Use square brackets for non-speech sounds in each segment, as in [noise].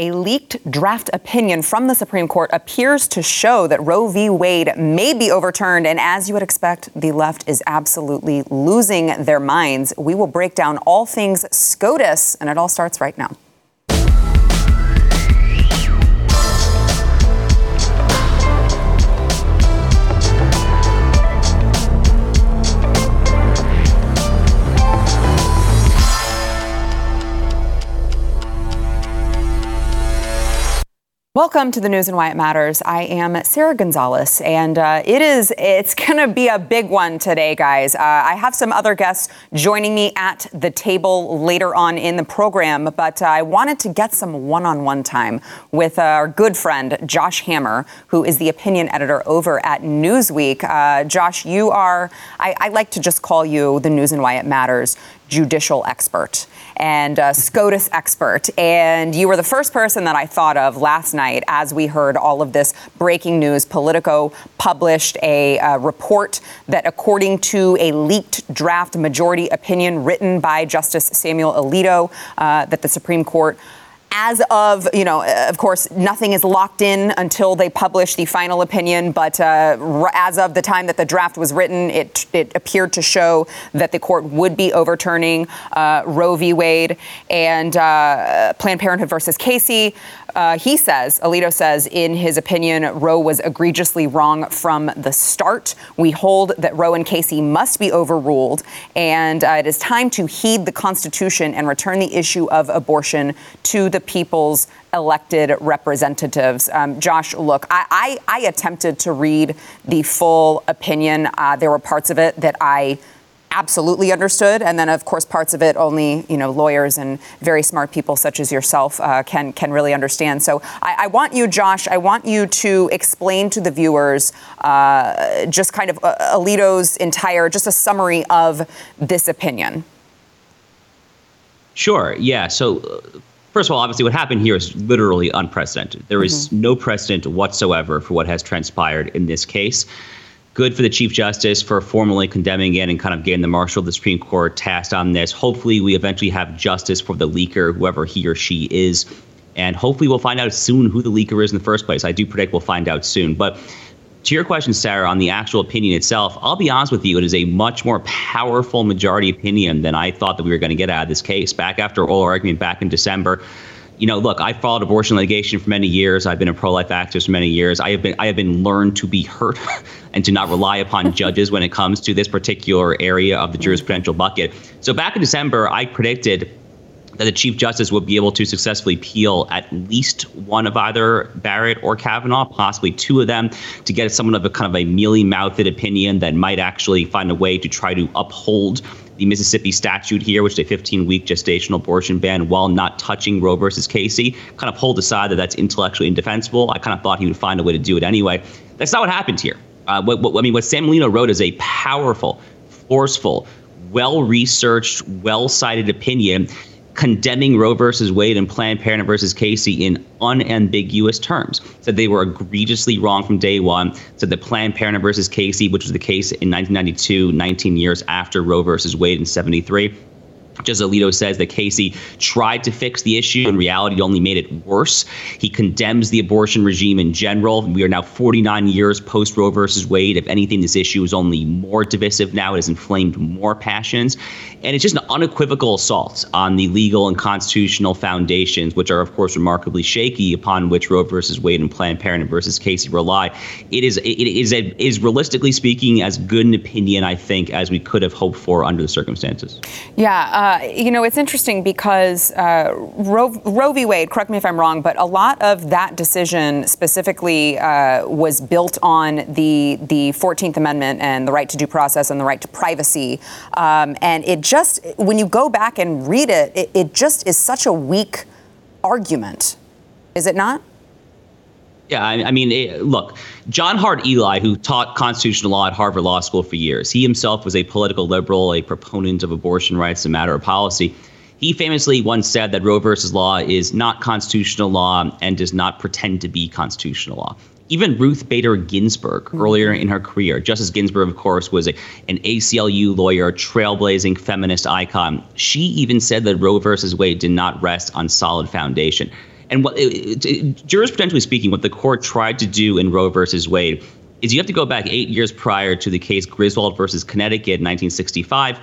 A leaked draft opinion from the Supreme Court appears to show that Roe v. Wade may be overturned. And as you would expect, the left is absolutely losing their minds. We will break down all things SCOTUS, and it all starts right now. Welcome to the news and why it matters. I am Sarah Gonzalez, and uh, it is it's [laughs] going to be a big one today, guys. Uh, I have some other guests joining me at the table later on in the program, but uh, I wanted to get some one-on-one time with our good friend Josh Hammer, who is the opinion editor over at Newsweek. Uh, Josh, you are I, I like to just call you the news and why it matters judicial expert and a SCOTUS expert. And you were the first person that I thought of last night as we heard all of this breaking news. Politico published a uh, report that, according to a leaked draft majority opinion written by Justice Samuel Alito, uh, that the Supreme Court as of, you know, of course, nothing is locked in until they publish the final opinion. But uh, as of the time that the draft was written, it, it appeared to show that the court would be overturning uh, Roe v. Wade and uh, Planned Parenthood versus Casey. Uh, he says, Alito says, in his opinion, Roe was egregiously wrong from the start. We hold that Roe and Casey must be overruled, and uh, it is time to heed the Constitution and return the issue of abortion to the people's elected representatives. Um, Josh, look, I, I, I, attempted to read the full opinion. Uh, there were parts of it that I absolutely understood, and then of course parts of it only you know lawyers and very smart people such as yourself uh, can can really understand. So I, I, want you, Josh, I want you to explain to the viewers uh, just kind of uh, Alito's entire just a summary of this opinion. Sure. Yeah. So. Uh, first of all, obviously, what happened here is literally unprecedented. There is mm-hmm. no precedent whatsoever for what has transpired in this case good for the Chief Justice for formally condemning it and kind of getting the Marshal of the Supreme Court tasked on this. Hopefully, we eventually have justice for the leaker, whoever he or she is. And hopefully, we'll find out soon who the leaker is in the first place. I do predict we'll find out soon. But to your question, Sarah, on the actual opinion itself, I'll be honest with you, it is a much more powerful majority opinion than I thought that we were going to get out of this case. Back after oral argument back in December, you know, look, I followed abortion litigation for many years. I've been a pro-life activist for many years. I have been I have been learned to be hurt [laughs] and to not rely upon [laughs] judges when it comes to this particular area of the jurisprudential bucket. So back in December, I predicted that the Chief Justice would be able to successfully peel at least one of either Barrett or Kavanaugh, possibly two of them, to get someone of a kind of a mealy mouthed opinion that might actually find a way to try to uphold the Mississippi statute here, which is a 15 week gestational abortion ban, while not touching Roe versus Casey, kind of pulled aside that that's intellectually indefensible. I kind of thought he would find a way to do it anyway. That's not what happened here. Uh, what, what, I mean, what Sam Alito wrote is a powerful, forceful, well researched, well cited opinion condemning Roe versus Wade and Planned Parenthood versus Casey in unambiguous terms. Said they were egregiously wrong from day one. Said that Planned Parenthood versus Casey, which was the case in 1992, 19 years after Roe versus Wade in 73, just Alito says that Casey tried to fix the issue. In reality, only made it worse. He condemns the abortion regime in general. We are now 49 years post Roe versus Wade. If anything, this issue is only more divisive now. It has inflamed more passions. And it's just an unequivocal assault on the legal and constitutional foundations, which are, of course, remarkably shaky, upon which Roe versus Wade and Planned Parenthood versus Casey rely. It is, it is, a, is realistically speaking, as good an opinion, I think, as we could have hoped for under the circumstances. Yeah. Uh, you know, it's interesting because uh, Roe, Roe, v. Wade, correct me if I'm wrong, but a lot of that decision specifically uh, was built on the, the 14th Amendment and the right to due process and the right to privacy. Um, and it just, when you go back and read it, it, it just is such a weak argument, is it not? Yeah, I, I mean, it, look, John Hart Ely, who taught constitutional law at Harvard Law School for years, he himself was a political liberal, a proponent of abortion rights, a matter of policy. He famously once said that Roe versus law is not constitutional law and does not pretend to be constitutional law. Even Ruth Bader Ginsburg, mm-hmm. earlier in her career, Justice Ginsburg, of course, was a, an ACLU lawyer, trailblazing feminist icon. She even said that Roe versus Wade did not rest on solid foundation. And what it, it, jurisprudentially speaking, what the court tried to do in Roe versus Wade is you have to go back eight years prior to the case Griswold versus Connecticut, 1965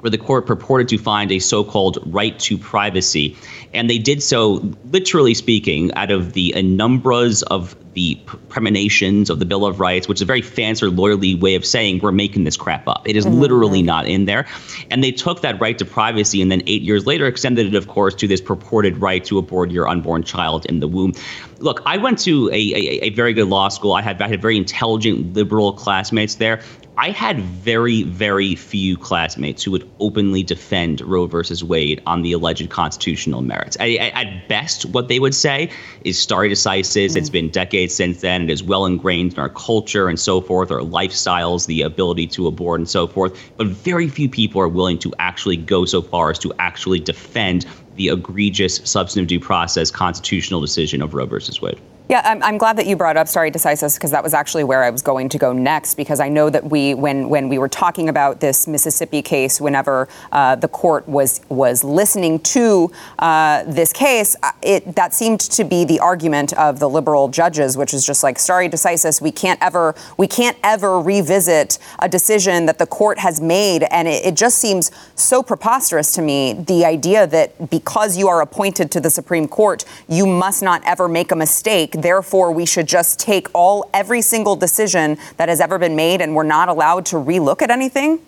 where the court purported to find a so called right to privacy. And they did so, literally speaking, out of the umbras of the premonitions of the Bill of Rights, which is a very fancy lawyerly way of saying we're making this crap up. It is mm-hmm. literally not in there. And they took that right to privacy and then eight years later extended it, of course, to this purported right to abort your unborn child in the womb. Look, I went to a, a, a very good law school. I had, I had very intelligent liberal classmates there. I had very, very few classmates who would openly defend Roe versus Wade on the alleged constitutional merits. I, I, at best, what they would say is stare decisis. Mm. It's been decades since then. It is well ingrained in our culture and so forth, our lifestyles, the ability to abort and so forth. But very few people are willing to actually go so far as to actually defend the egregious substantive due process constitutional decision of Roe versus Wade. Yeah, I'm, I'm, glad that you brought up stare decisis because that was actually where I was going to go next. Because I know that we, when when we were talking about this Mississippi case, whenever uh, the court was was listening to uh, this case, uh, it that seemed to be the argument of the liberal judges, which is just like stare decisis. We can't ever we can't ever revisit a decision that the court has made, and it, it just seems so preposterous to me. The idea that because you are appointed to the Supreme Court, you must not ever make a mistake Therefore, we should just take all every single decision that has ever been made and we're not allowed to relook at anything?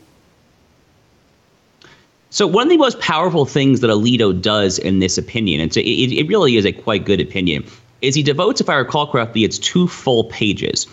So one of the most powerful things that Alito does in this opinion, and so it, it really is a quite good opinion, is he devotes, if I recall correctly, it's two full pages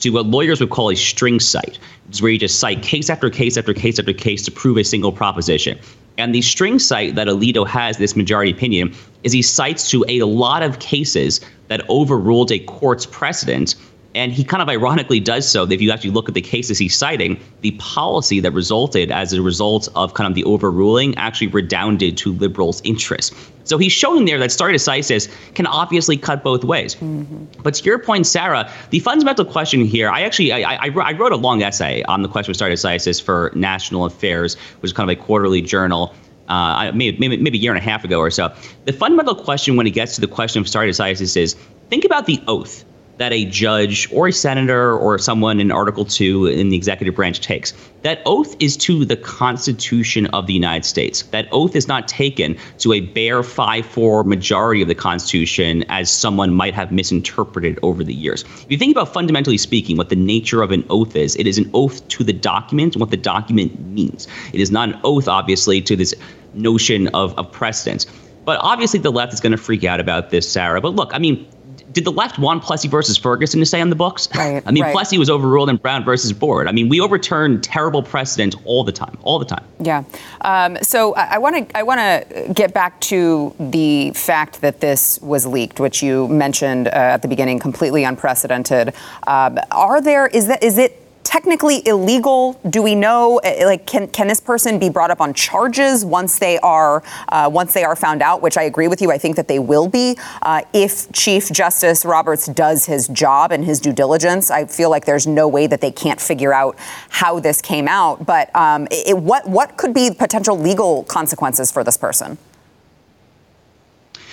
to what lawyers would call a string cite, which is where you just cite case after case after case after case to prove a single proposition. And the string cite that Alito has, this majority opinion, is he cites to a lot of cases that overruled a court's precedent and he kind of ironically does so. If you actually look at the cases he's citing, the policy that resulted as a result of kind of the overruling actually redounded to liberals' interests. So he's showing there that stare decisis can obviously cut both ways. Mm-hmm. But to your point, Sarah, the fundamental question here, I actually I, I, I wrote a long essay on the question of stare decisis for National Affairs, which is kind of a quarterly journal. Uh, maybe, maybe, maybe a year and a half ago or so. The fundamental question when it gets to the question of stare decisis is think about the oath that a judge or a senator or someone in Article 2 in the executive branch takes. That oath is to the Constitution of the United States. That oath is not taken to a bare 5 4 majority of the Constitution as someone might have misinterpreted over the years. If you think about fundamentally speaking what the nature of an oath is, it is an oath to the document and what the document means. It is not an oath, obviously, to this notion of, of precedence. But obviously, the left is going to freak out about this, Sarah. But look, I mean, did the left want Plessy versus Ferguson to stay on the books? Right, [laughs] I mean, right. Plessy was overruled in Brown versus Board. I mean, we overturn terrible precedent all the time, all the time. Yeah. Um, so I want to I want to get back to the fact that this was leaked, which you mentioned uh, at the beginning, completely unprecedented. Um, are there is that is it technically illegal? Do we know, eh, like, can, can this person be brought up on charges once they are uh, once they are found out? Which I agree with you. I think that they will be uh, if Chief Justice Roberts does his job and his due diligence. I feel like there's no way that they can't figure out how this came out. But um, it, what what could be potential legal consequences for this person?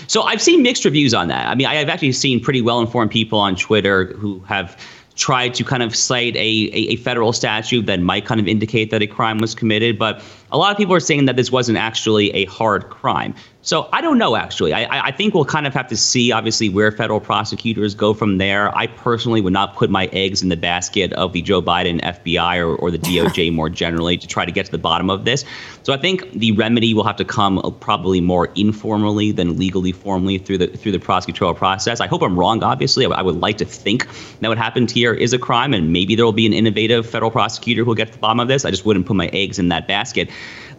So I've seen mixed reviews on that. I mean, I've actually seen pretty well informed people on Twitter who have tried to kind of cite a, a, federal statute that might kind of indicate that a crime was committed. But a lot of people are saying that this wasn't actually a hard crime. So I don't know, actually. I, I think we'll kind of have to see, obviously, where federal prosecutors go from there. I personally would not put my eggs in the basket of the Joe Biden FBI or, or the [laughs] DOJ more generally to try to get to the bottom of this. So I think the remedy will have to come uh, probably more informally than legally formally through the through the prosecutorial process. I hope I'm wrong. Obviously, I, I would like to think that what happened here is a crime, and maybe there will be an innovative federal prosecutor who will get to the bottom of this. I just wouldn't put my eggs in that basket.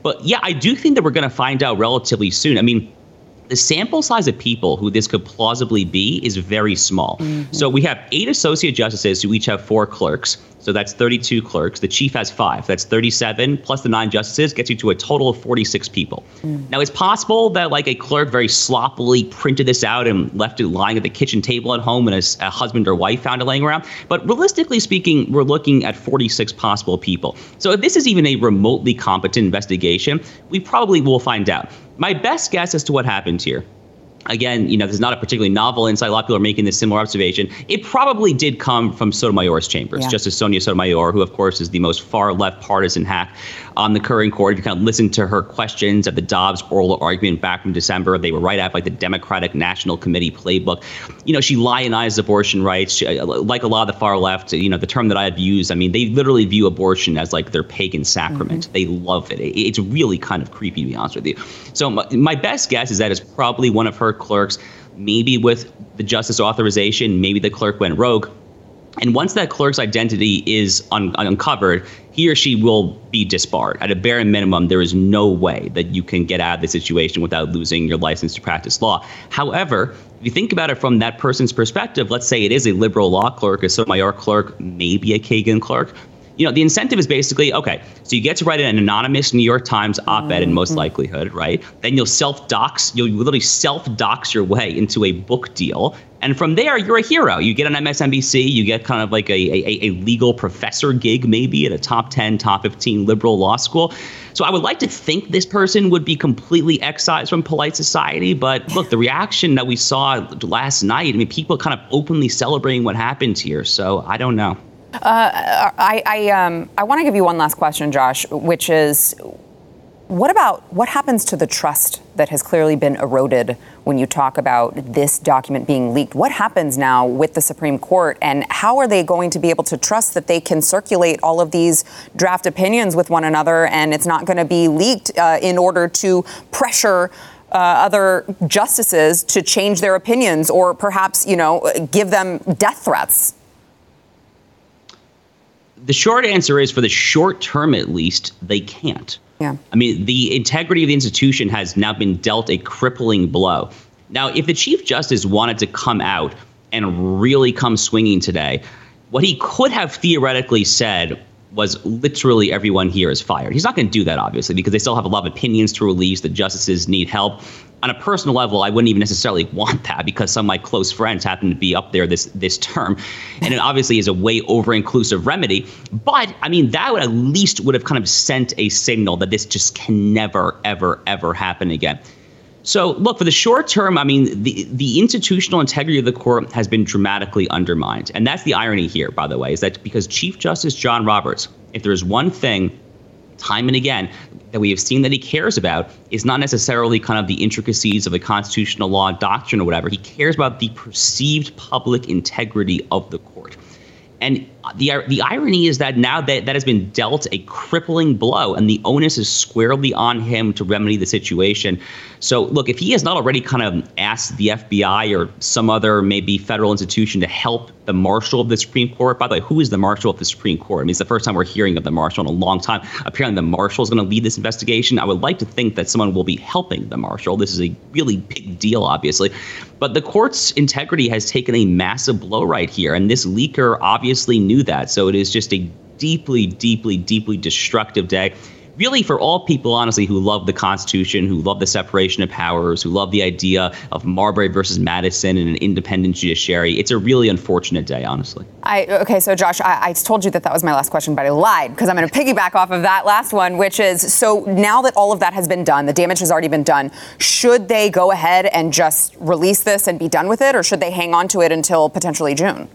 But yeah, I do think that we're going to find out relatively soon. I mean, the sample size of people who this could plausibly be is very small. Mm-hmm. So we have eight associate justices who each have four clerks. So that's 32 clerks. The chief has five. That's 37 plus the nine justices gets you to a total of 46 people. Mm. Now, it's possible that like a clerk very sloppily printed this out and left it lying at the kitchen table at home and a, a husband or wife found it laying around. But realistically speaking, we're looking at 46 possible people. So if this is even a remotely competent investigation, we probably will find out. My best guess as to what happened here again, you know, this is not a particularly novel insight. A lot of people are making this similar observation. It probably did come from Sotomayor's chambers, yeah. Justice Sonia Sotomayor, who, of course, is the most far left partisan hack on the current court. If you kind of listen to her questions at the Dobbs oral argument back from December, they were right out like the Democratic National Committee playbook. You know, she lionized abortion rights. She, like a lot of the far left, you know, the term that I've used, I mean, they literally view abortion as like their pagan sacrament. Mm-hmm. They love it. It's really kind of creepy, to be honest with you. So my, my best guess is that it's probably one of her clerks, maybe with the justice authorization, maybe the clerk went rogue. And once that clerk's identity is un- uncovered, he or she will be disbarred. At a bare minimum, there is no way that you can get out of the situation without losing your license to practice law. However, if you think about it from that person's perspective, let's say it is a liberal law clerk, a Sotomayor clerk, maybe a Kagan clerk, you know, the incentive is basically okay. So you get to write an anonymous New York Times op-ed in most mm-hmm. likelihood, right? Then you'll self-dox. You'll literally self-dox your way into a book deal, and from there you're a hero. You get on MSNBC. You get kind of like a, a, a legal professor gig, maybe at a top ten, top fifteen liberal law school. So I would like to think this person would be completely excised from polite society. But look, the reaction that we saw last night. I mean, people kind of openly celebrating what happened here. So I don't know. Uh, I I, um, I want to give you one last question, Josh, which is, what about what happens to the trust that has clearly been eroded when you talk about this document being leaked? What happens now with the Supreme Court, and how are they going to be able to trust that they can circulate all of these draft opinions with one another, and it's not going to be leaked uh, in order to pressure? Uh, other justices to change their opinions or perhaps, you know, give them death threats? The short answer is for the short term at least, they can't. Yeah. I mean, the integrity of the institution has now been dealt a crippling blow. Now, if the Chief Justice wanted to come out and really come swinging today, what he could have theoretically said was literally everyone here is fired. He's not going to do that, obviously, because they still have a lot of opinions to release. The justices need help. On a personal level, I wouldn't even necessarily want that because some of my close friends happen to be up there this this term, and it obviously is a way over inclusive remedy. But I mean, that would at least would have kind of sent a signal that this just can never, ever, ever happen again. So, look, for the short term, I mean, the, the institutional integrity of the court has been dramatically undermined. And that's the irony here, by the way, is that because Chief Justice John Roberts, if there is one thing, time and again, that we have seen that he cares about is not necessarily kind of the intricacies of the constitutional law doctrine or whatever. He cares about the perceived public integrity of the court. And the the irony is that now that that has been dealt a crippling blow, and the onus is squarely on him to remedy the situation. So, look, if he has not already kind of asked the FBI or some other maybe federal institution to help the marshal of the Supreme Court, by the way, who is the marshal of the Supreme Court? I mean, it's the first time we're hearing of the marshal in a long time. Apparently, the marshal is going to lead this investigation. I would like to think that someone will be helping the marshal. This is a really big deal, obviously. But the court's integrity has taken a massive blow right here, and this leaker obviously knew that. So it is just a deeply, deeply, deeply destructive day. Really, for all people, honestly, who love the Constitution, who love the separation of powers, who love the idea of Marbury versus Madison and an independent judiciary, it's a really unfortunate day, honestly. I, okay, so Josh, I, I told you that that was my last question, but I lied because I'm going to piggyback off of that last one, which is so now that all of that has been done, the damage has already been done, should they go ahead and just release this and be done with it, or should they hang on to it until potentially June?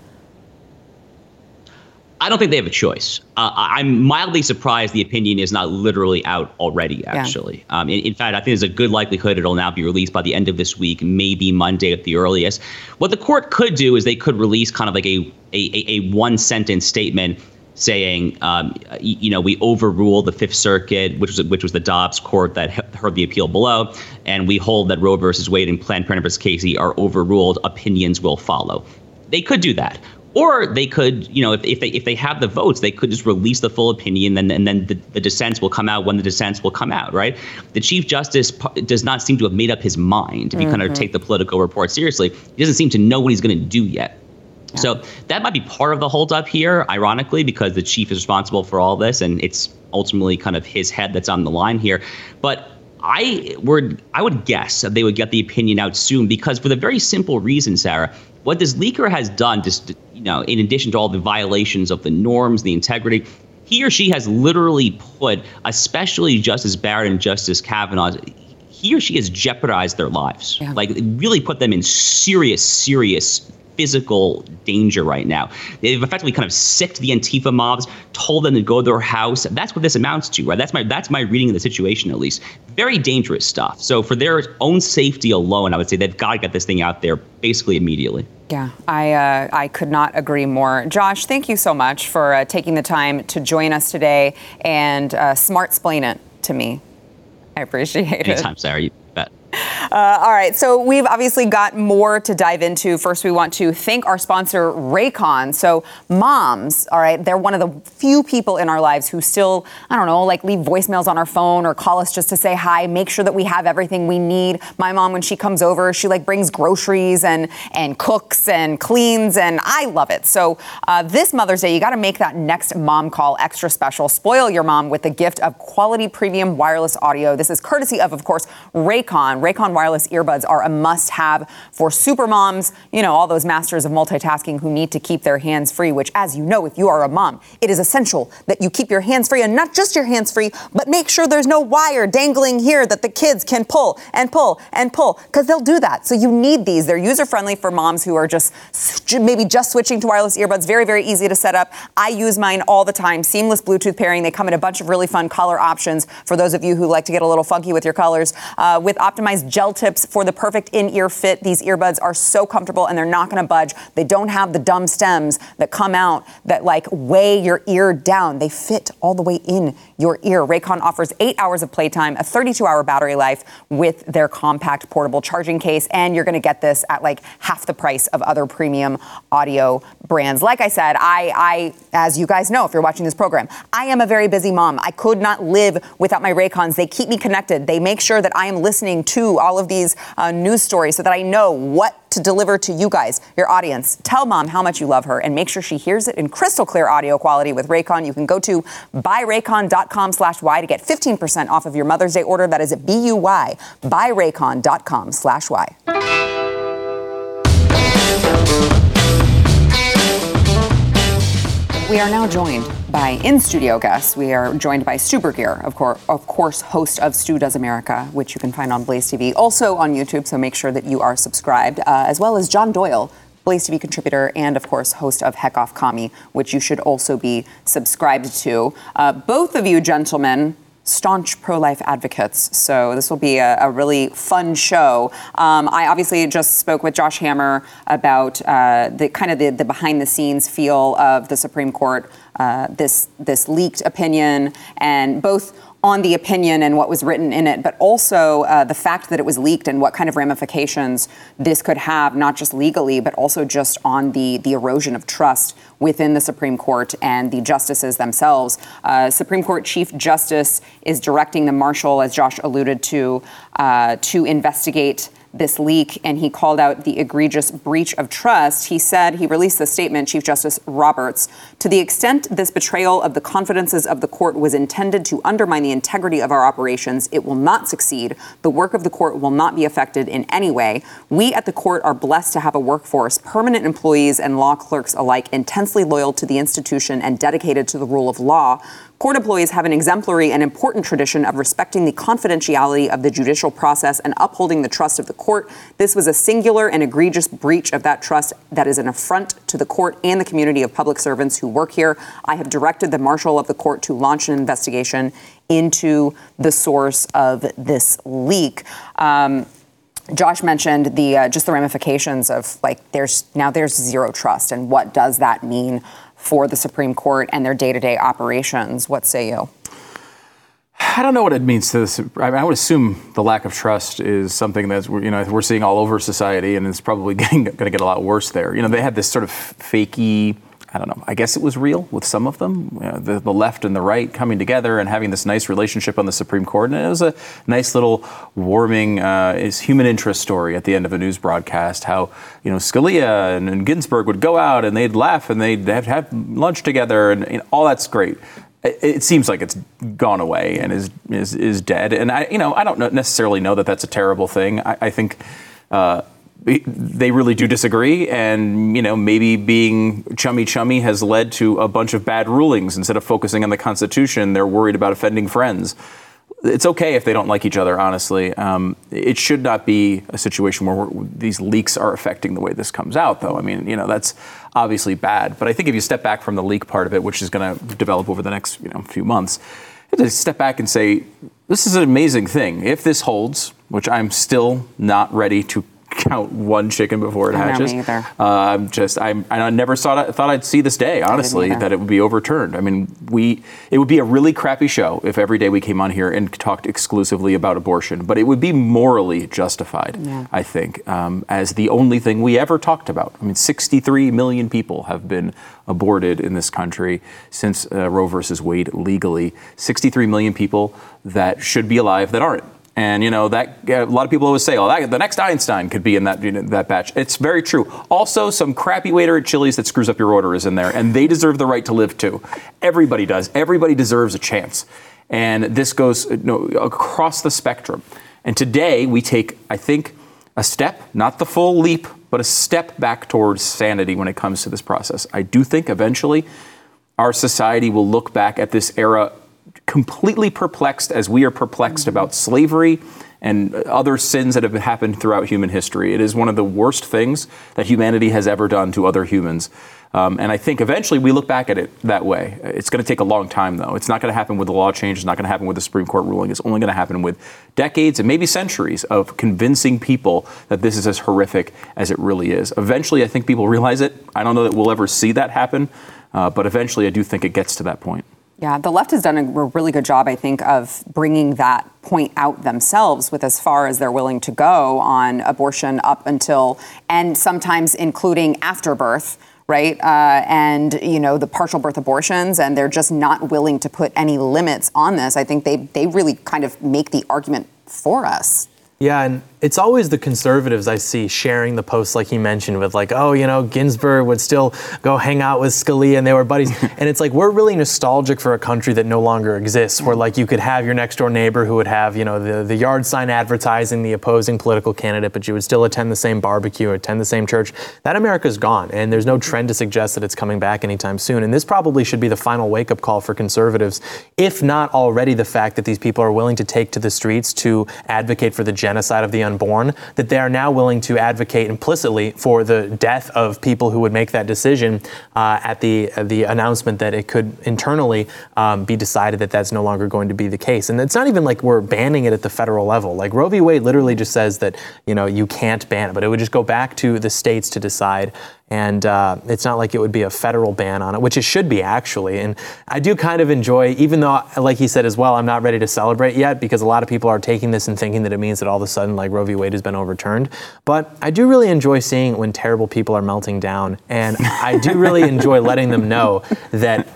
I don't think they have a choice. Uh, I'm mildly surprised the opinion is not literally out already, actually. Yeah. Um, in, in, fact, I think there's a good likelihood it'll now be released by the end of this week, maybe Monday at the earliest. What the court could do is they could release kind of like a, a, a one sentence statement saying, um, you know, we overrule the Fifth Circuit, which was which was the Dobbs court that heard the appeal below, and we hold that Roe versus Wade and Planned Parenthood versus Casey are overruled. Opinions will follow. They could do that. Or they could, you know, if, if they if they have the votes, they could just release the full opinion, and, and then the, the dissents will come out when the dissents will come out, right? The Chief Justice does not seem to have made up his mind. If you mm-hmm. kind of take the Politico report seriously, he doesn't seem to know what he's going to do yet. Yeah. So that might be part of the holdup here, ironically, because the chief is responsible for all this, and it's ultimately kind of his head that's on the line here. But I would I would guess that they would get the opinion out soon because for the very simple reason, Sarah, what this leaker has done, just you know, in addition to all the violations of the norms, the integrity, he or she has literally put, especially Justice Barrett and Justice Kavanaugh, he or she has jeopardized their lives. Yeah. Like really put them in serious, serious physical danger right now. They've effectively kind of sicked the Antifa mobs, told them to go to their house. That's what this amounts to, right? That's my that's my reading of the situation at least. Very dangerous stuff. So for their own safety alone, I would say they've got to get this thing out there basically immediately. Yeah, I uh, I could not agree more. Josh, thank you so much for uh, taking the time to join us today and uh, smart explain it to me. I appreciate Anytime, it. Anytime, Sarah. [laughs] Uh, all right, so we've obviously got more to dive into. First, we want to thank our sponsor, Raycon. So, moms, all right, they're one of the few people in our lives who still, I don't know, like leave voicemails on our phone or call us just to say hi, make sure that we have everything we need. My mom, when she comes over, she like brings groceries and and cooks and cleans, and I love it. So, uh, this Mother's Day, you got to make that next mom call extra special. Spoil your mom with the gift of quality premium wireless audio. This is courtesy of, of course, Raycon. Raycon wireless earbuds are a must have for super moms, you know, all those masters of multitasking who need to keep their hands free, which, as you know, if you are a mom, it is essential that you keep your hands free and not just your hands free, but make sure there's no wire dangling here that the kids can pull and pull and pull because they'll do that. So you need these. They're user friendly for moms who are just maybe just switching to wireless earbuds. Very, very easy to set up. I use mine all the time. Seamless Bluetooth pairing. They come in a bunch of really fun color options for those of you who like to get a little funky with your colors. Uh, with optimized gel tips for the perfect in-ear fit. These earbuds are so comfortable and they're not going to budge. They don't have the dumb stems that come out that like weigh your ear down. They fit all the way in your ear. Raycon offers eight hours of playtime, a 32 hour battery life with their compact portable charging case, and you're going to get this at like half the price of other premium audio brands. Like I said, I, I, as you guys know, if you're watching this program, I am a very busy mom. I could not live without my Raycons. They keep me connected. They make sure that I am listening to all of these uh, news stories so that I know what to deliver to you guys, your audience. Tell mom how much you love her and make sure she hears it in crystal clear audio quality with Raycon. You can go to buyraycon.com slash Y to get 15% off of your Mother's Day order. That is at B-U-Y, buyraycon.com slash Y. We are now joined by in studio guests. We are joined by Stu of course, of course, host of Stu Does America, which you can find on Blaze TV, also on YouTube. So make sure that you are subscribed, uh, as well as John Doyle. Blaze TV contributor and, of course, host of Heck Off Commie, which you should also be subscribed to. Uh, both of you, gentlemen, staunch pro-life advocates. So this will be a, a really fun show. Um, I obviously just spoke with Josh Hammer about uh, the kind of the, the behind-the-scenes feel of the Supreme Court, uh, this this leaked opinion, and both on the opinion and what was written in it, but also uh, the fact that it was leaked and what kind of ramifications this could have, not just legally, but also just on the, the erosion of trust within the Supreme Court and the justices themselves. Uh, Supreme Court Chief Justice is directing the marshal, as Josh alluded to, uh, to investigate this leak and he called out the egregious breach of trust, he said, he released the statement, Chief Justice Roberts, to the extent this betrayal of the confidences of the court was intended to undermine the integrity of our operations, it will not succeed. The work of the court will not be affected in any way. We at the court are blessed to have a workforce, permanent employees and law clerks alike, intensely loyal to the institution and dedicated to the rule of law. Court employees have an exemplary and important tradition of respecting the confidentiality of the judicial process and upholding the trust of the court. This was a singular and egregious breach of that trust that is an affront to the court and the community of public servants who work here. I have directed the marshal of the court to launch an investigation into the source of this leak. Um, Josh mentioned the uh, just the ramifications of like there's now there's zero trust and what does that mean for the Supreme Court and their day to day operations. What say you? I don't know what it means to this. I, would assume the lack of trust is something that you know we're seeing all over society, and it's probably [laughs] going to get a lot worse there. You know, they had this sort of fakey I don't know. I guess it was real with some of them, you know, the, the, left and the right coming together and having this nice relationship on the Supreme Court. And it was a nice little warming, uh, is human interest story at the end of a news broadcast. How you know Scalia and, and Ginsburg would go out and they'd laugh and they'd have, have lunch together and you know, all that's great. It, it seems like it's gone away and is is is dead. And I you know I don't necessarily know that that's a terrible thing. I, I think. Uh, they really do disagree, and you know maybe being chummy chummy has led to a bunch of bad rulings. Instead of focusing on the Constitution, they're worried about offending friends. it's okay if they don't like each other, honestly. Um, it should not be a situation where these leaks are affecting the way this comes out, though. I mean, you know, that's obviously bad. But I think if you step back from the leak part of it, which is going to develop over the next you know, few months, to step back and say, this is an amazing thing. If this holds, which I'm still not ready to [laughs] count one chicken before it hatches. Either. I'm just I'm, I never thought thought I'd see this day. Honestly, that it would be overturned. I mean, we it would be a really crappy show if every day we came on here and talked exclusively about abortion. But it would be morally justified. Yeah. I think um, as the only thing we ever talked about. I mean, 63 million people have been aborted in this country since uh, Roe versus Wade legally. 63 million people that should be alive that aren't. And you know that uh, a lot of people always say, "Oh, that, the next Einstein could be in that you know, that batch." It's very true. Also, some crappy waiter at Chili's that screws up your order is in there, and they deserve the right to live too. Everybody does. Everybody deserves a chance, and this goes uh, you know, across the spectrum. And today we take, I think, a step, not the full leap, but a step back towards sanity when it comes to this process. I do think eventually our society will look back at this era completely perplexed as we are perplexed about slavery and other sins that have happened throughout human history. It is one of the worst things that humanity has ever done to other humans. Um, and I think eventually we look back at it that way. It's going to take a long time, though. It's not going to happen with the law change. It's not going to happen with the Supreme Court ruling. It's only going to happen with decades and maybe centuries of convincing people that this is as horrific as it really is. Eventually, I think people realize it. I don't know that we'll ever see that happen, uh, but eventually, I do think it gets to that point. Yeah, the left has done a really good job, I think, of bringing that point out themselves with as far as they're willing to go on abortion up until, and sometimes including afterbirth right? Uh, and you know the partial birth abortions, and they're just not willing to put any limits on this. I think they they really kind of make the argument for us. Yeah, and it's always the conservatives I see sharing the posts like he mentioned with like, oh, you know, Ginsburg would still go hang out with Scalia and they were buddies. [laughs] and it's like we're really nostalgic for a country that no longer exists, where like you could have your next door neighbor who would have, you know, the, the yard sign advertising the opposing political candidate, but you would still attend the same barbecue attend the same church. That America's gone, and there's no trend to suggest that it's coming back anytime soon. And this probably should be the final wake up call for conservatives, if not already the fact that these people are willing to take to the streets to advocate for the genocide of the unborn, that they are now willing to advocate implicitly for the death of people who would make that decision uh, at the uh, the announcement that it could internally um, be decided that that's no longer going to be the case. And it's not even like we're banning it at the federal level. Like Roe v. Wade literally just says that you know you can't ban it, but it would just go back to the states to decide and uh, it's not like it would be a federal ban on it, which it should be actually. And I do kind of enjoy, even though, like he said as well, I'm not ready to celebrate yet because a lot of people are taking this and thinking that it means that all of a sudden, like Roe v. Wade has been overturned. But I do really enjoy seeing when terrible people are melting down, and I do really enjoy letting them know that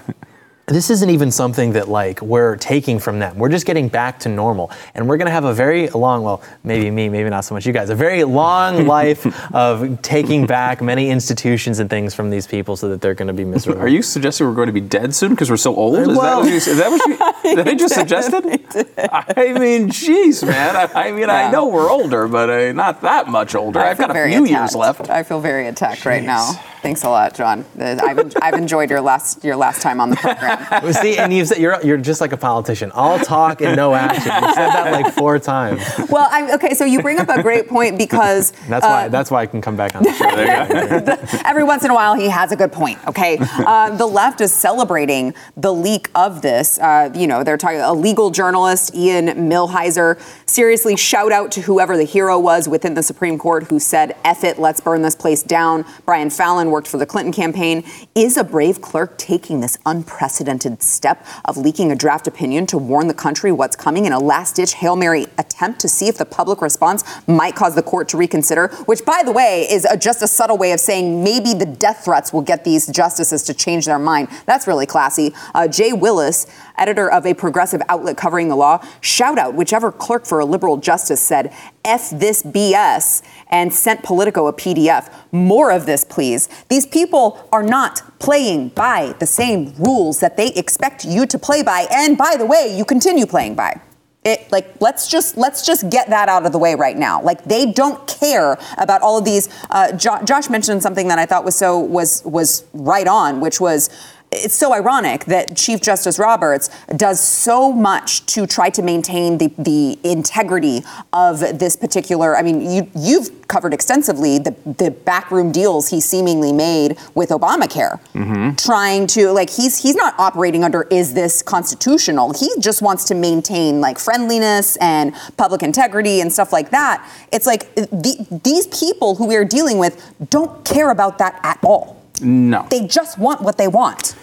this isn't even something that like we're taking from them. We're just getting back to normal. And we're going to have a very long, well, maybe me, maybe not so much you guys, a very long [laughs] life of taking back many institutions and things from these people so that they're going to be miserable. Are you suggesting we're going to be dead soon because we're so old? Is, well, that, what you, is that what you, [laughs] did I just suggested? I mean, jeez, man. I, I mean, yeah. I know we're older, but uh, not that much older. I have got a few attacked. years left. I feel very attacked Jeez. right now. Thanks a lot, John. Uh, I've, I've enjoyed your last your last time on the program. See, and you've said you're you're just like a politician. All talk and no action. You said that like four times. Well, I'm, okay. So you bring up a great point because [laughs] that's uh, why that's why I can come back on the show. [laughs] Every once in a while, he has a good point. Okay, uh, the left is celebrating the leak of this. Uh, you know, they're talking a legal journalist, Ian Millhiser, seriously shout out to whoever the hero was within the Supreme Court who said, "Eff it, let's burn this place down." Brian Fallon worked for the Clinton campaign. Is a brave clerk taking this unprecedented step of leaking a draft opinion to warn the country what's coming in a last ditch Hail Mary attempt to see if the public response might cause the court to reconsider? Which, by the way, is a, just a subtle way of saying maybe the death threats will get these justices to change their mind. That's really classy. Uh, Jay Willis, editor of a progressive outlet covering the law, shout out whichever clerk for a liberal justice said, F this BS and sent Politico a PDF. More of this, please. These people are not playing by the same rules that they expect you to play by. And by the way, you continue playing by. It, like let's just let's just get that out of the way right now. Like they don't care about all of these. Uh, jo- Josh mentioned something that I thought was so was was right on, which was it's so ironic that Chief Justice Roberts does so much to try to maintain the, the integrity of this particular. I mean, you, you've covered extensively the, the backroom deals he seemingly made with Obamacare, mm-hmm. trying to like he's he's not operating under is this constitutional? He just wants to maintain like friendliness and public integrity and stuff like that. It's like the, these people who we are dealing with don't care about that at all. No. They just want what they want.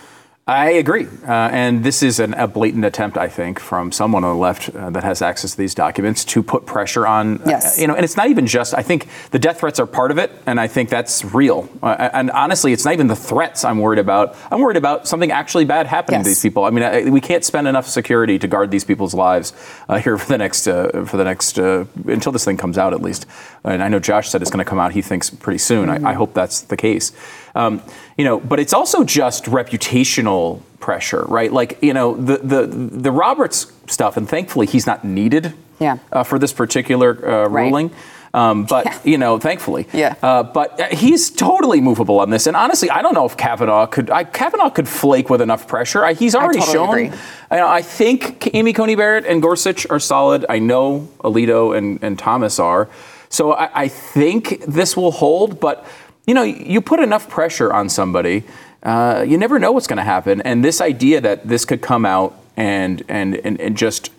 I agree. Uh, and this is an, a blatant attempt, I think, from someone on the left uh, that has access to these documents to put pressure on, uh, yes. Uh, you know, and it's not even just, I think the death threats are part of it, and I think that's real. Uh, and honestly, it's not even the threats I'm worried about. I'm worried about something actually bad happening yes. to these people. I mean, I, we can't spend enough security to guard these people's lives uh, here for the next, for the next, until this thing comes out at least. And I know Josh said it's going to come out, he thinks, pretty soon. Mm-hmm. I, I hope that's the case. Um, you know, but it's also just reputational pressure, right? Like, you know, the the the Roberts stuff, and thankfully he's not needed yeah. uh, for this particular uh, ruling. Right. Um, but yeah. you know, thankfully, yeah. Uh, but uh, he's totally movable on this. And honestly, I don't know if Kavanaugh could. I, Kavanaugh could flake with enough pressure. I, he's already totally shown. I, I, think Amy Coney Barrett and Gorsuch are solid. I know Alito and, and Thomas are. So I, I think this will hold. But you know, you put enough pressure on somebody, uh, you never know what's going to happen. And this idea that this could come out and, and, and, and just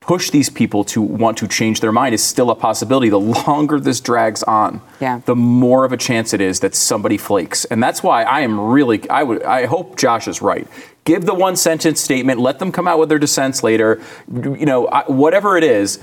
push these people to want to change their mind is still a possibility. The longer this drags on, yeah. the more of a chance it is that somebody flakes. And that's why I am really, I would, I hope Josh is right. Give the one sentence statement, let them come out with their dissents later. You know, whatever it is,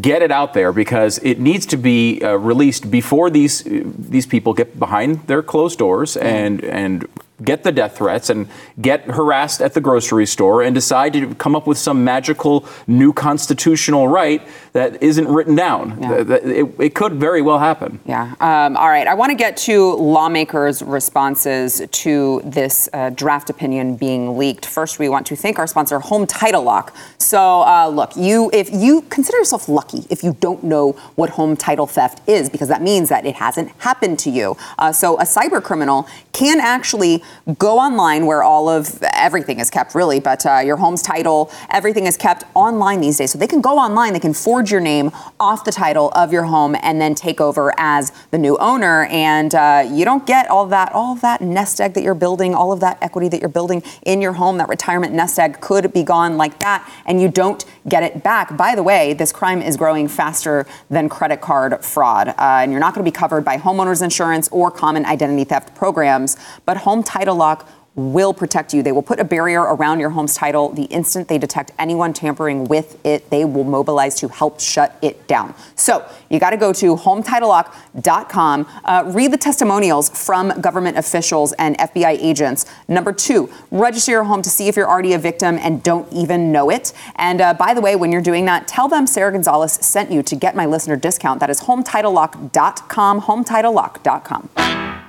get it out there because it needs to be uh, released before these these people get behind their closed doors and and get the death threats and get harassed at the grocery store and decide to come up with some magical new constitutional right that isn't written down. Yeah. It, it, could very well happen. Yeah. Um, all right. I want to get to lawmakers' responses to this uh, draft opinion being leaked. First, we want to thank our sponsor, Home Title Lock. So, uh, look, you if you consider yourself lucky if you don't know what home title theft is, because that means that it hasn't happened to you. Uh, so, a cyber criminal can actually go online where all of everything is kept, really, but uh, your home's title, everything is kept online these days. So they can go online, they can forge your name off the title of your home and then take over as the new owner. And uh, you don't get all that, all that nest egg that you're building, all of that equity that you're building in your home. That retirement nest egg could be gone like that, and you don't get it back. By the way, this crime is growing faster than credit card fraud, uh, and you're not going to be covered by homeowners insurance or common identity theft programs. But home title lock will protect you. They will put a barrier around your home's title. The instant they detect anyone tampering with it, they will mobilize to help shut it down. So you got to go to hometitlelock.com, uh, read the testimonials from government officials and FBI agents. Number two, register your home to see if you're already a victim and don't even know it. And uh, by the way, when you're doing that, tell them Sarah Gonzalez sent you to get my listener discount. That is hometitlelock.com, hometitlelock.com.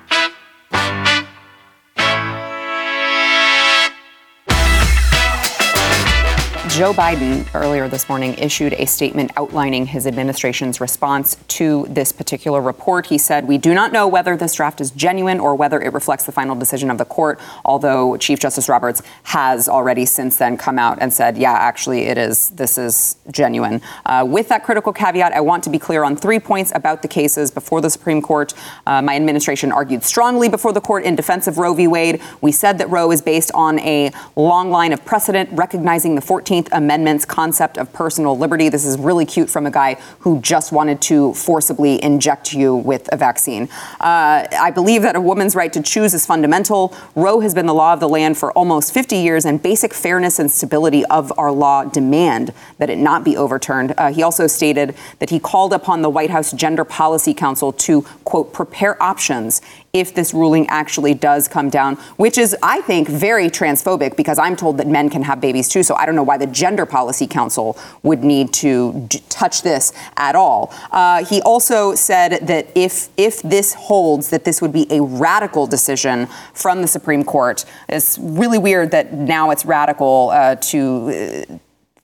Joe Biden earlier this morning issued a statement outlining his administration's response to this particular report. He said, We do not know whether this draft is genuine or whether it reflects the final decision of the court, although Chief Justice Roberts has already since then come out and said, Yeah, actually, it is, this is genuine. Uh, with that critical caveat, I want to be clear on three points about the cases before the Supreme Court. Uh, my administration argued strongly before the court in defense of Roe v. Wade. We said that Roe is based on a long line of precedent recognizing the 14th Amendment's concept of personal liberty. This is really cute from a guy who just wanted to forcibly inject you with a vaccine. Uh, I believe that a woman's right to choose is fundamental. Roe has been the law of the land for almost 50 years, and basic fairness and stability of our law demand that it not be overturned. Uh, he also stated that he called upon the White House Gender Policy Council to, quote, prepare options if this ruling actually does come down, which is, I think, very transphobic because I'm told that men can have babies too. So I don't know why the Gender Policy Council would need to d- touch this at all. Uh, he also said that if if this holds, that this would be a radical decision from the Supreme Court. It's really weird that now it's radical uh, to. Uh,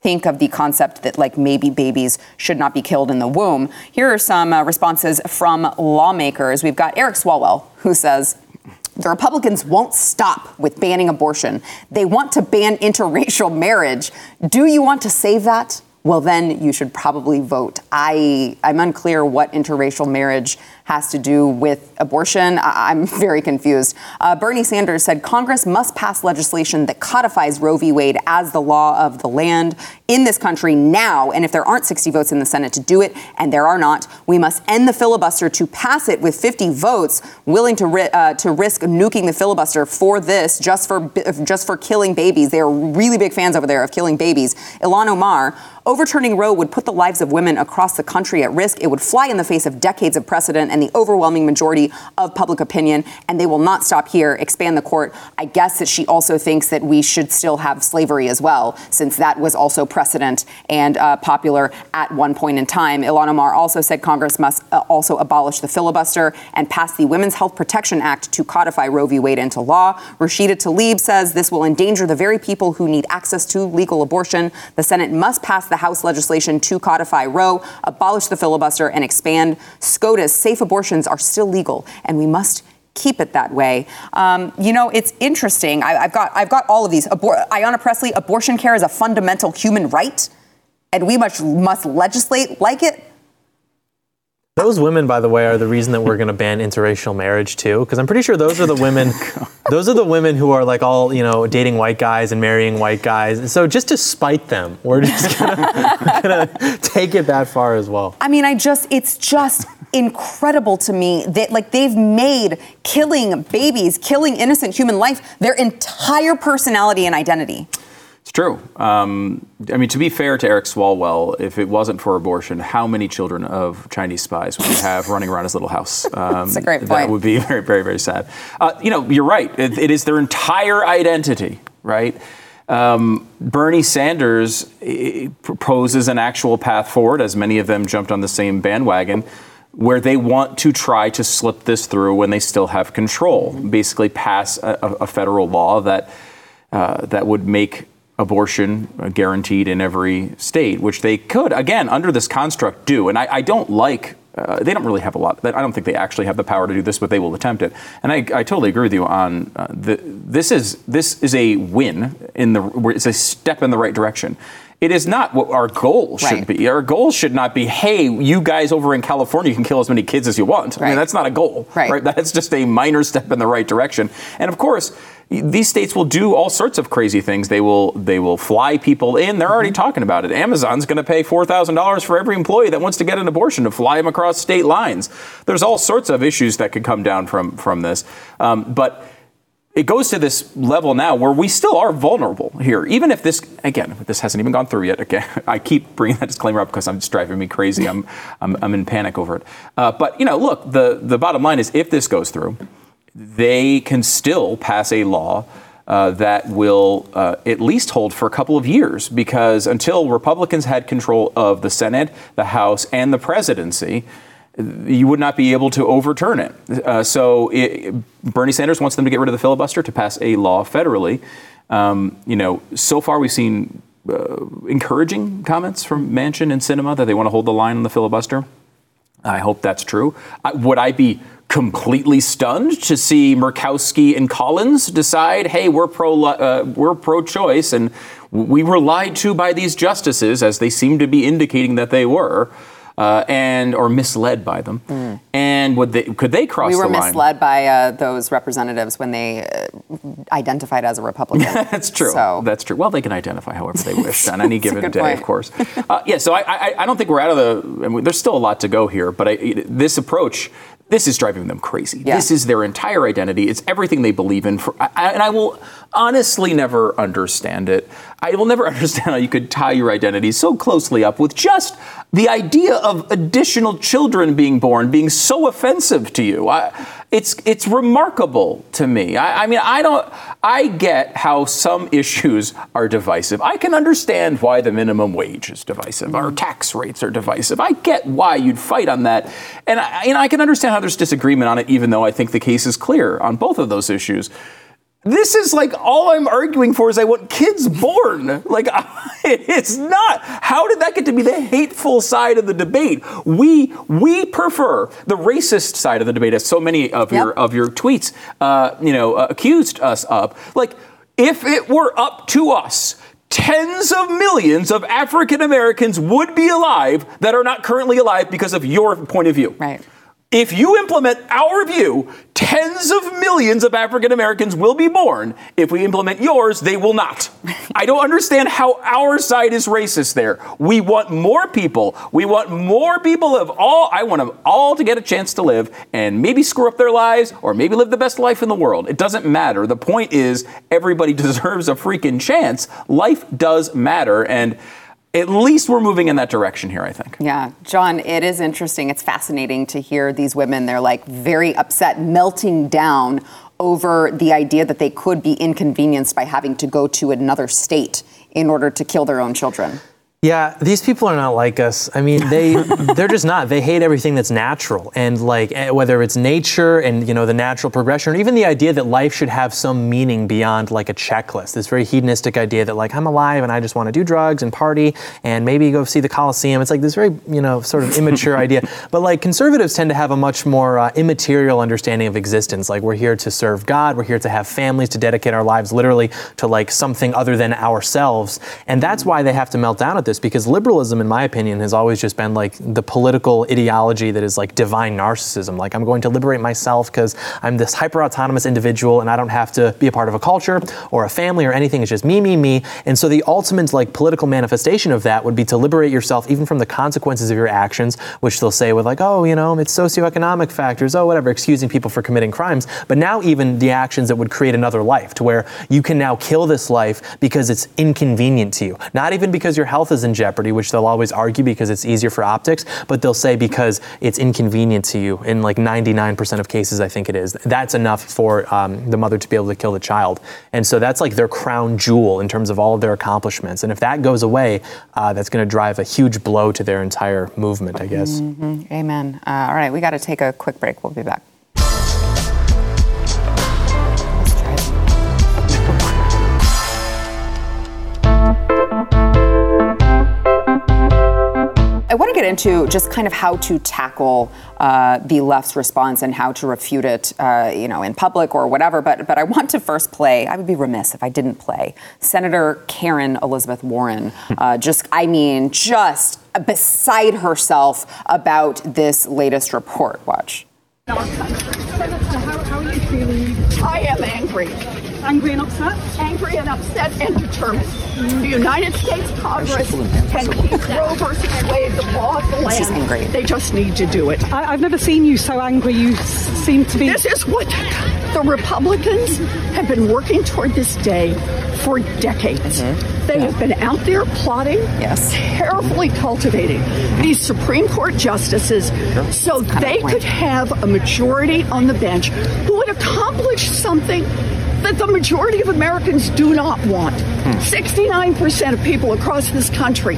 think of the concept that like maybe babies should not be killed in the womb. Here are some uh, responses from lawmakers. We've got Eric Swalwell who says, The Republicans won't stop with banning abortion. They want to ban [laughs] interracial marriage. Do you want to save that? Well, then you should probably vote. I, I'm unclear what interracial marriage has to do with abortion. I- am [laughs] very confused. Uh, Bernie Sanders said Congress must pass legislation that codifies Roe v. Wade as the law of the land in this country now. And if there aren't 60 votes in the Senate to do it, and there are not, we must end the filibuster to pass it with 50 votes, willing to ri- uh, to risk nuking the filibuster for this, just for just for killing babies. They are really big fans over there of killing babies. Ilhan Omar. Overturning Roe would put the lives of women across the country at risk. It would fly in the face of decades of precedent and the overwhelming majority of public opinion, and they will not stop here, expand the court. I guess that she also thinks that we should still have slavery as well, since that was also precedent and uh, popular at one point in time. Ilhan Omar also said Congress must uh, also abolish the filibuster and pass the Women's Health Protection Act to codify Roe v. Wade into law. Rashida Tlaib says this will endanger the very people who need access to legal abortion. The Senate must pass the House legislation to codify Roe, abolish the filibuster, and expand SCOTUS safe abortions are still legal, and we must keep it that way. Um, you know, it's interesting. I, have got I've got all of these. Abor- Ayanna Pressley, abortion care is a fundamental human right, and we must must legislate like it. Those women, by the way, are the reason that we're going to ban interracial marriage too, because I'm pretty sure those are the women. [laughs] those are the women who are like all you know dating white guys and marrying white guys. And so just to spite them, we're just [laughs] gonna, gonna take it that far as well. I mean, I just it's just incredible to me that like they've made killing babies, killing innocent human life their entire personality and identity. It's true. Um, I mean, to be fair to Eric Swalwell, if it wasn't for abortion, how many children of Chinese spies would we have running around his little house? Um, [laughs] That's a great point. That would be [laughs] very, very, very sad. Uh, you know, you're right. It, it is their entire identity, right? Um, Bernie Sanders proposes an actual path forward, as many of them jumped on the same bandwagon where they want to try to slip this through when they still have control. Basically, pass a, a federal law that uh, that would make abortion guaranteed in every state, which they could, again, under this construct, do. And I, I don't like. Uh, they don't really have a lot. I don't think they actually have the power to do this, but they will attempt it. And I, I totally agree with you on uh, the, this is this is a win in the. It's a step in the right direction. It is not what our goal should right. be. Our goal should not be, hey, you guys over in California can kill as many kids as you want. Right. I mean, that's not a goal. Right. right. That's just a minor step in the right direction. And of course, these states will do all sorts of crazy things. They will they will fly people in. They're already mm-hmm. talking about it. Amazon's going to pay four thousand dollars for every employee that wants to get an abortion to fly them across state lines. There's all sorts of issues that could come down from from this, um, but it goes to this level now where we still are vulnerable here. Even if this, again, this hasn't even gone through yet. Again, [laughs] I keep bringing that disclaimer up because it's driving me crazy. I'm, I'm, I'm in panic over it. Uh, but you know, look, the the bottom line is, if this goes through, they can still pass a law. Uh, that will uh, at least hold for a couple of years because until Republicans had control of the Senate, the House, and the presidency, you would not be able to overturn it. Uh, so it, Bernie Sanders wants them to get rid of the filibuster to pass a law federally. Um, you know, so far we've seen uh, encouraging comments from Manchin and Sinema that they want to hold the line on the filibuster. I hope that's true. I, would I be completely stunned to see Murkowski and Collins decide, "Hey, we're pro uh, we're pro-choice and we were lied to by these justices," as they seem to be indicating that they were uh, and or misled by them. Mm. And would they, could they cross we the line? Were misled by uh, those representatives when they uh, identified as a Republican. [laughs] That's true. So. That's true. Well, they can identify however they wish [laughs] on any given day, point. of course. Uh, yeah. So I, I, I, don't think we're out of the. I mean, there's still a lot to go here, but I, this approach this is driving them crazy. Yeah. This is their entire identity. It's everything they believe in. For, I, and I will honestly never understand it. I will never [laughs] understand how you could tie your identity so closely up with just the idea of additional children being born being so offensive to you. I, it's it's remarkable to me. I, I, mean, I don't. I get how some [laughs] issues are divisive. I can understand why the minimum wage is divisive. Our mm-hmm. tax rates are divisive. I get why you'd fight on that, and I, I can understand how there's disagreement on it, even though I think the case is clear on both of those issues. This is like all I'm arguing for is I want kids born. Like [laughs] it's not. How did that get to be the hateful side of the debate? We we prefer the racist side of the debate, as so many of Yep. your of your tweets, uh, you know, uh, accused us of. Like if it were up to us. Tens of millions of African Americans would be alive that are not currently alive because of your point of view. Right. If you implement our view, tens of millions of African Americans will be born. If we implement yours, they will not. [laughs] I don't understand how our side is racist there. We want more people. We want more people of all, I want them all to get a chance to live and maybe screw up their lives or maybe live the best life in the world. It doesn't matter. The point is, everybody [laughs] deserves a freaking chance. Life does matter. And at least we're moving in that direction here, I think. Yeah, John, it is interesting. It's fascinating to hear these women. They're like very upset, melting down over the idea that they could be inconvenienced by having to go to another state in order to kill their own children. Yeah, these people are not like us. I mean, they [laughs] they're just not. They hate everything that's natural and like eh, whether it's nature and you know the natural progression or even the idea that life should have some meaning beyond like a checklist. This very hedonistic idea that like I'm alive and I just want to do drugs and party and maybe go see the Coliseum. It's like this very, you know, sort of immature idea. [laughs] But like conservatives tend to have a much more uh, immaterial understanding of existence. Like we're here to serve God, we're here to have families, to dedicate our lives literally to like something other than ourselves. And that's why they have to melt down at this because liberalism, in my opinion, has always just been like the political ideology that is like divine narcissism. Like I'm going to liberate myself because I'm this hyper autonomous individual and I don't have to be a part of a culture or a family or anything. It's just me, me, me. And so the ultimate like political manifestation of that would be to liberate yourself even from the consequences of your actions, which they'll say with like, oh, you know, it's socioeconomic factors, oh, whatever, excusing people for committing crimes. But now even the actions that would create another life to where you can now kill this life because it's inconvenient to you. Not even because your health is in jeopardy, which they'll always argue because it's easier for optics, but they'll say because it's inconvenient to you. In like 99% of cases, I think it is. That's enough for um, the mother to be able to kill the child. And so that's like their crown jewel in terms of all of their accomplishments. And if that goes away, uh, that's going to drive a huge blow to their entire movement, I guess. Amen. Uh, all right, we got to take a quick break. We'll be back. Into just kind of how to tackle uh, the left's response and how to refute it, uh, you know, in public or whatever. But but I want to first play. I would be remiss if I didn't play Senator Karen Elizabeth Warren. Uh, just, I mean, just beside herself about this latest report. Watch. How, how are you feeling? I am angry. Angry and upset? Angry and upset and determined. The United States Congress can keep Roe versus Wade the law of the land. She's angry. They just need to do it. I, I've never seen you so angry. You s- seem to be. This is what the Republicans have been working toward this day for decades. They have been out there plotting, Yes. carefully cultivating these Supreme Court justices so they could have a majority on the bench who would accomplish something that the majority of Americans do not want. Hmm. 69% of people across this country,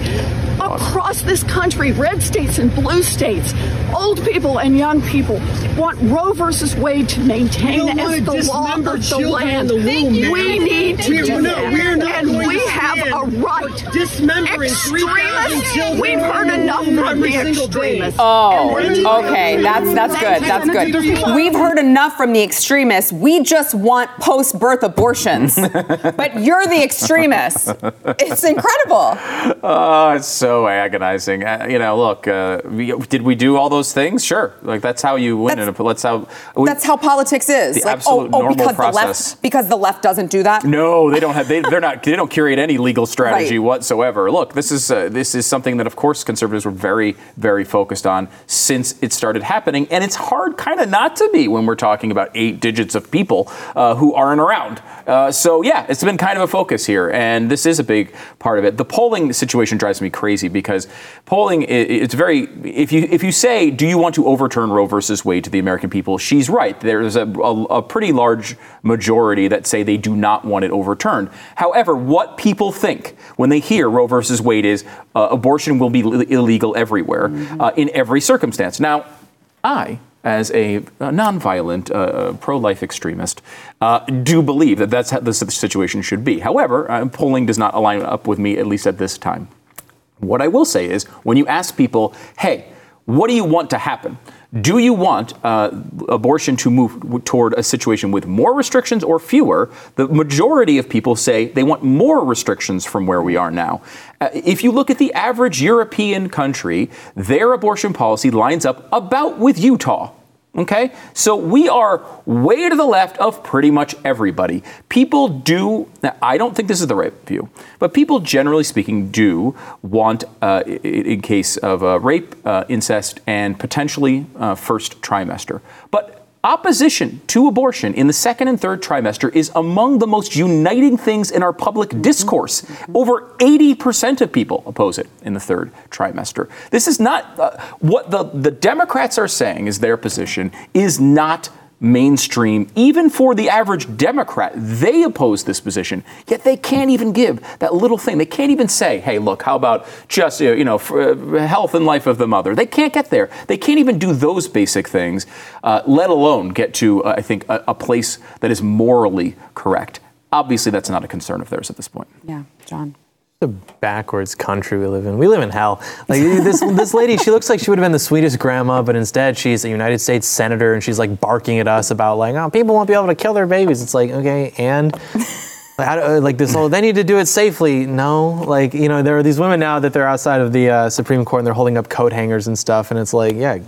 across this country, red states and blue states, old people and young people want Roe versus Wade to maintain as wanna the law of the land. the womb, we need to We're do not- that. we're not and going we to have a right. for dismembering 3,000 Extremists, we've heard enough from the extremists. Oh, we're- okay. That's that's good. That's good. We've heard enough from the extremists. We just want post-birth abortions. [laughs] but you're the extremist. It's incredible. [laughs] Oh, it's so agonizing. Uh, you know, look, uh, we, did we do all those things? Sure. Like that's how you win. That's- in a, that's how. We, That's how politics is. The like, absolute oh, oh, normal because the process. left because the left doesn't do that. No, they don't have. They, they're not. They don't curate any legal strategy Right. whatsoever. Look, this is uh, this is something that, of course, conservatives were very, very focused on since it started happening, and it's hard, kind of, not to be when we're talking about eight digits of people uh, who aren't around. Uh, so yeah, it's been kind of a focus here, and this is a big part of it. The polling situation drives me crazy because polling it's very. If you if you say, do you want to overturn Roe versus Wade to the American people? She's right. There's a, a, a pretty large majority that say they do not want it overturned. However, what people think when they hear Roe versus Wade is uh, abortion will be illegal everywhere uh, in every circumstance. Now, I as a, a nonviolent, uh, pro-life extremist, uh, do believe that that's how the situation should be. However, uh, polling does not align up with me, at least at this time. What I will say is, when you ask people, "Hey," what do you want to happen? Do you want uh, abortion to move toward a situation with more restrictions or fewer? The majority of people say they want more restrictions from where we are now. Uh, if you look at the average European country, their abortion policy lines up about with Utah. Okay? So we are way to the left of pretty much everybody. People do, I don't think this is the right view, but people generally speaking do want, uh, in case of uh, rape, uh, incest, and potentially uh, first trimester. But Opposition to abortion in the second and third trimester is among the most uniting things in our public discourse. Over 80% of people oppose it in the third trimester. This is not uh, what the, the Democrats are saying is their position is not mainstream, even for the average Democrat. They oppose this position, yet they can't even give that little thing. They can't even say, "Hey, look, how about just you know uh, health and life of the mother?" They can't get there. They can't even do those basic things, uh, let alone get to uh, I think a, a place that is morally correct. Obviously, that's not a concern of theirs at this point. Yeah, John the backwards country we live in. We live in hell. Like [laughs] this this lady, she looks like she would have been the sweetest grandma, but instead she's a United States senator and she's like barking at us about like, oh, people won't be able to kill their babies. It's like, okay, and [laughs] like this whole they need to do it safely. No, like you know, there are these women now that they're outside of the uh, Supreme Court and they're holding up coat hangers and stuff, and it's like, yeah,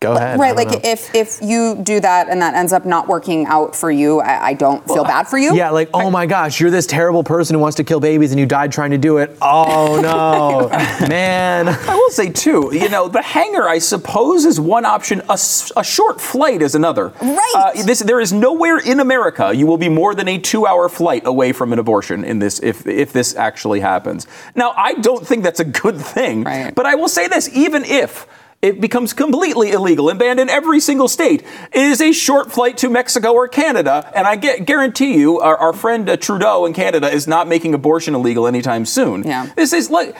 go ahead. Right, like know. if if you do that and that ends up not working out for you, I, I don't feel bad for you. Yeah, like oh my gosh, you're this terrible person who wants to kill babies and you died trying to do it. Oh no, [laughs] man. I will say too, you know, the hanger I suppose is one option. A, a short flight is another. Right. Uh, this there is nowhere in America you will be more than a two-hour flight away from an abortion in this if if this actually happens. Now I don't think that's a good thing. Right. But I will say this, even if it becomes completely illegal and banned in every single state. It is a short flight to Mexico or Canada, and I get, guarantee you, our, our friend uh, Trudeau in Canada is not making abortion illegal anytime soon. Yeah. This is like,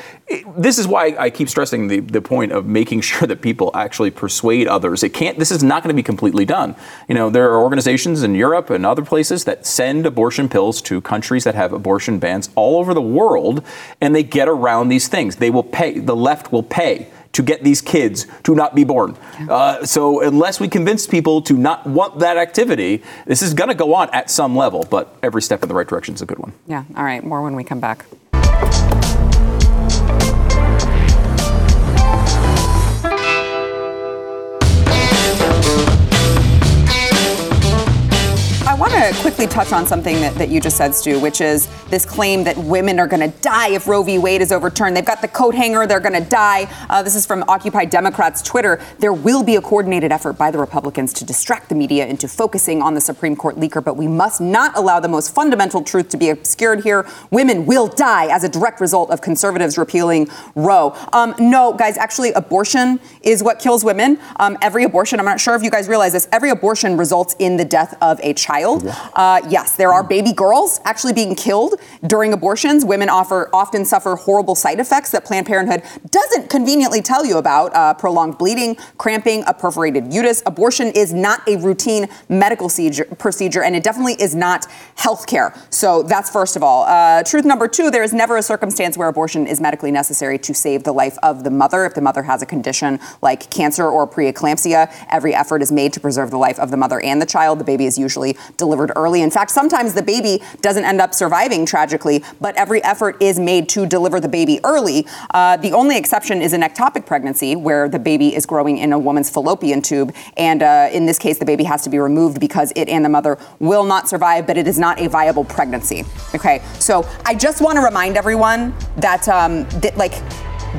this is why I keep stressing the, the point of making [laughs] sure that people actually persuade others. It can't. This is not going to be completely done. You know, there are organizations in Europe and other places that send abortion pills to countries that have abortion bans all over the world, and they get around these things. They will pay. The left will pay to get these kids to not be born. Uh, so unless we convince people to not want that activity, this is going to go on at some level. But every step in the right direction is a good one. Yeah. All right. More when we come back. To quickly touch on something that, that you just said, Stu, which is this claim that women are going to die if Roe v. Wade is overturned. They've got the coat hanger, they're going to die. Uh, this is from Occupy Democrats Twitter. There will be a coordinated effort by the Republicans to distract the media into focusing on the Supreme Court leaker, but we must not allow the most fundamental truth to be obscured here. Women will die as a direct result of conservatives repealing Roe. Um, no, guys, actually, abortion is what kills women. Um, every abortion, I'm not sure if you guys realize this, every abortion results in the death of a child. Uh, yes, there are baby girls actually being killed during abortions. Women offer, often suffer horrible side effects that Planned Parenthood doesn't conveniently tell you about uh, prolonged bleeding, cramping, a perforated uterus. Abortion is not a routine medical procedure, and it definitely is not health care. So that's first of all. Uh, truth number two there is never a circumstance where abortion is medically necessary to save the life of the mother. If the mother has a condition like cancer or preeclampsia, every effort is made to preserve the life of the mother and the child. The baby is usually delivered delivered early. In fact, sometimes the baby doesn't end up surviving tragically, but every effort is made to deliver the baby early. Uh, the only exception is an ectopic pregnancy, where the baby is growing in a woman's fallopian tube. And uh, in this case, the baby has to be removed because it and the mother will not survive, but it is not a viable pregnancy. Okay, so I just want to remind everyone that, um, that like,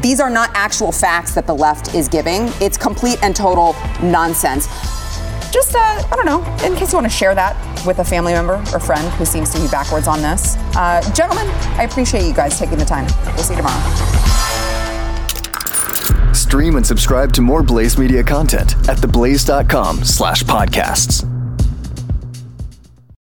these are not actual facts that the left is giving. It's complete and total nonsense just, uh, I don't know, in case you want to share that with a family member or friend who seems to be backwards on this. Uh, gentlemen, I appreciate you guys taking the time. We'll see you tomorrow. Stream and subscribe to more Blaze Media content at theblaze.com slash podcasts.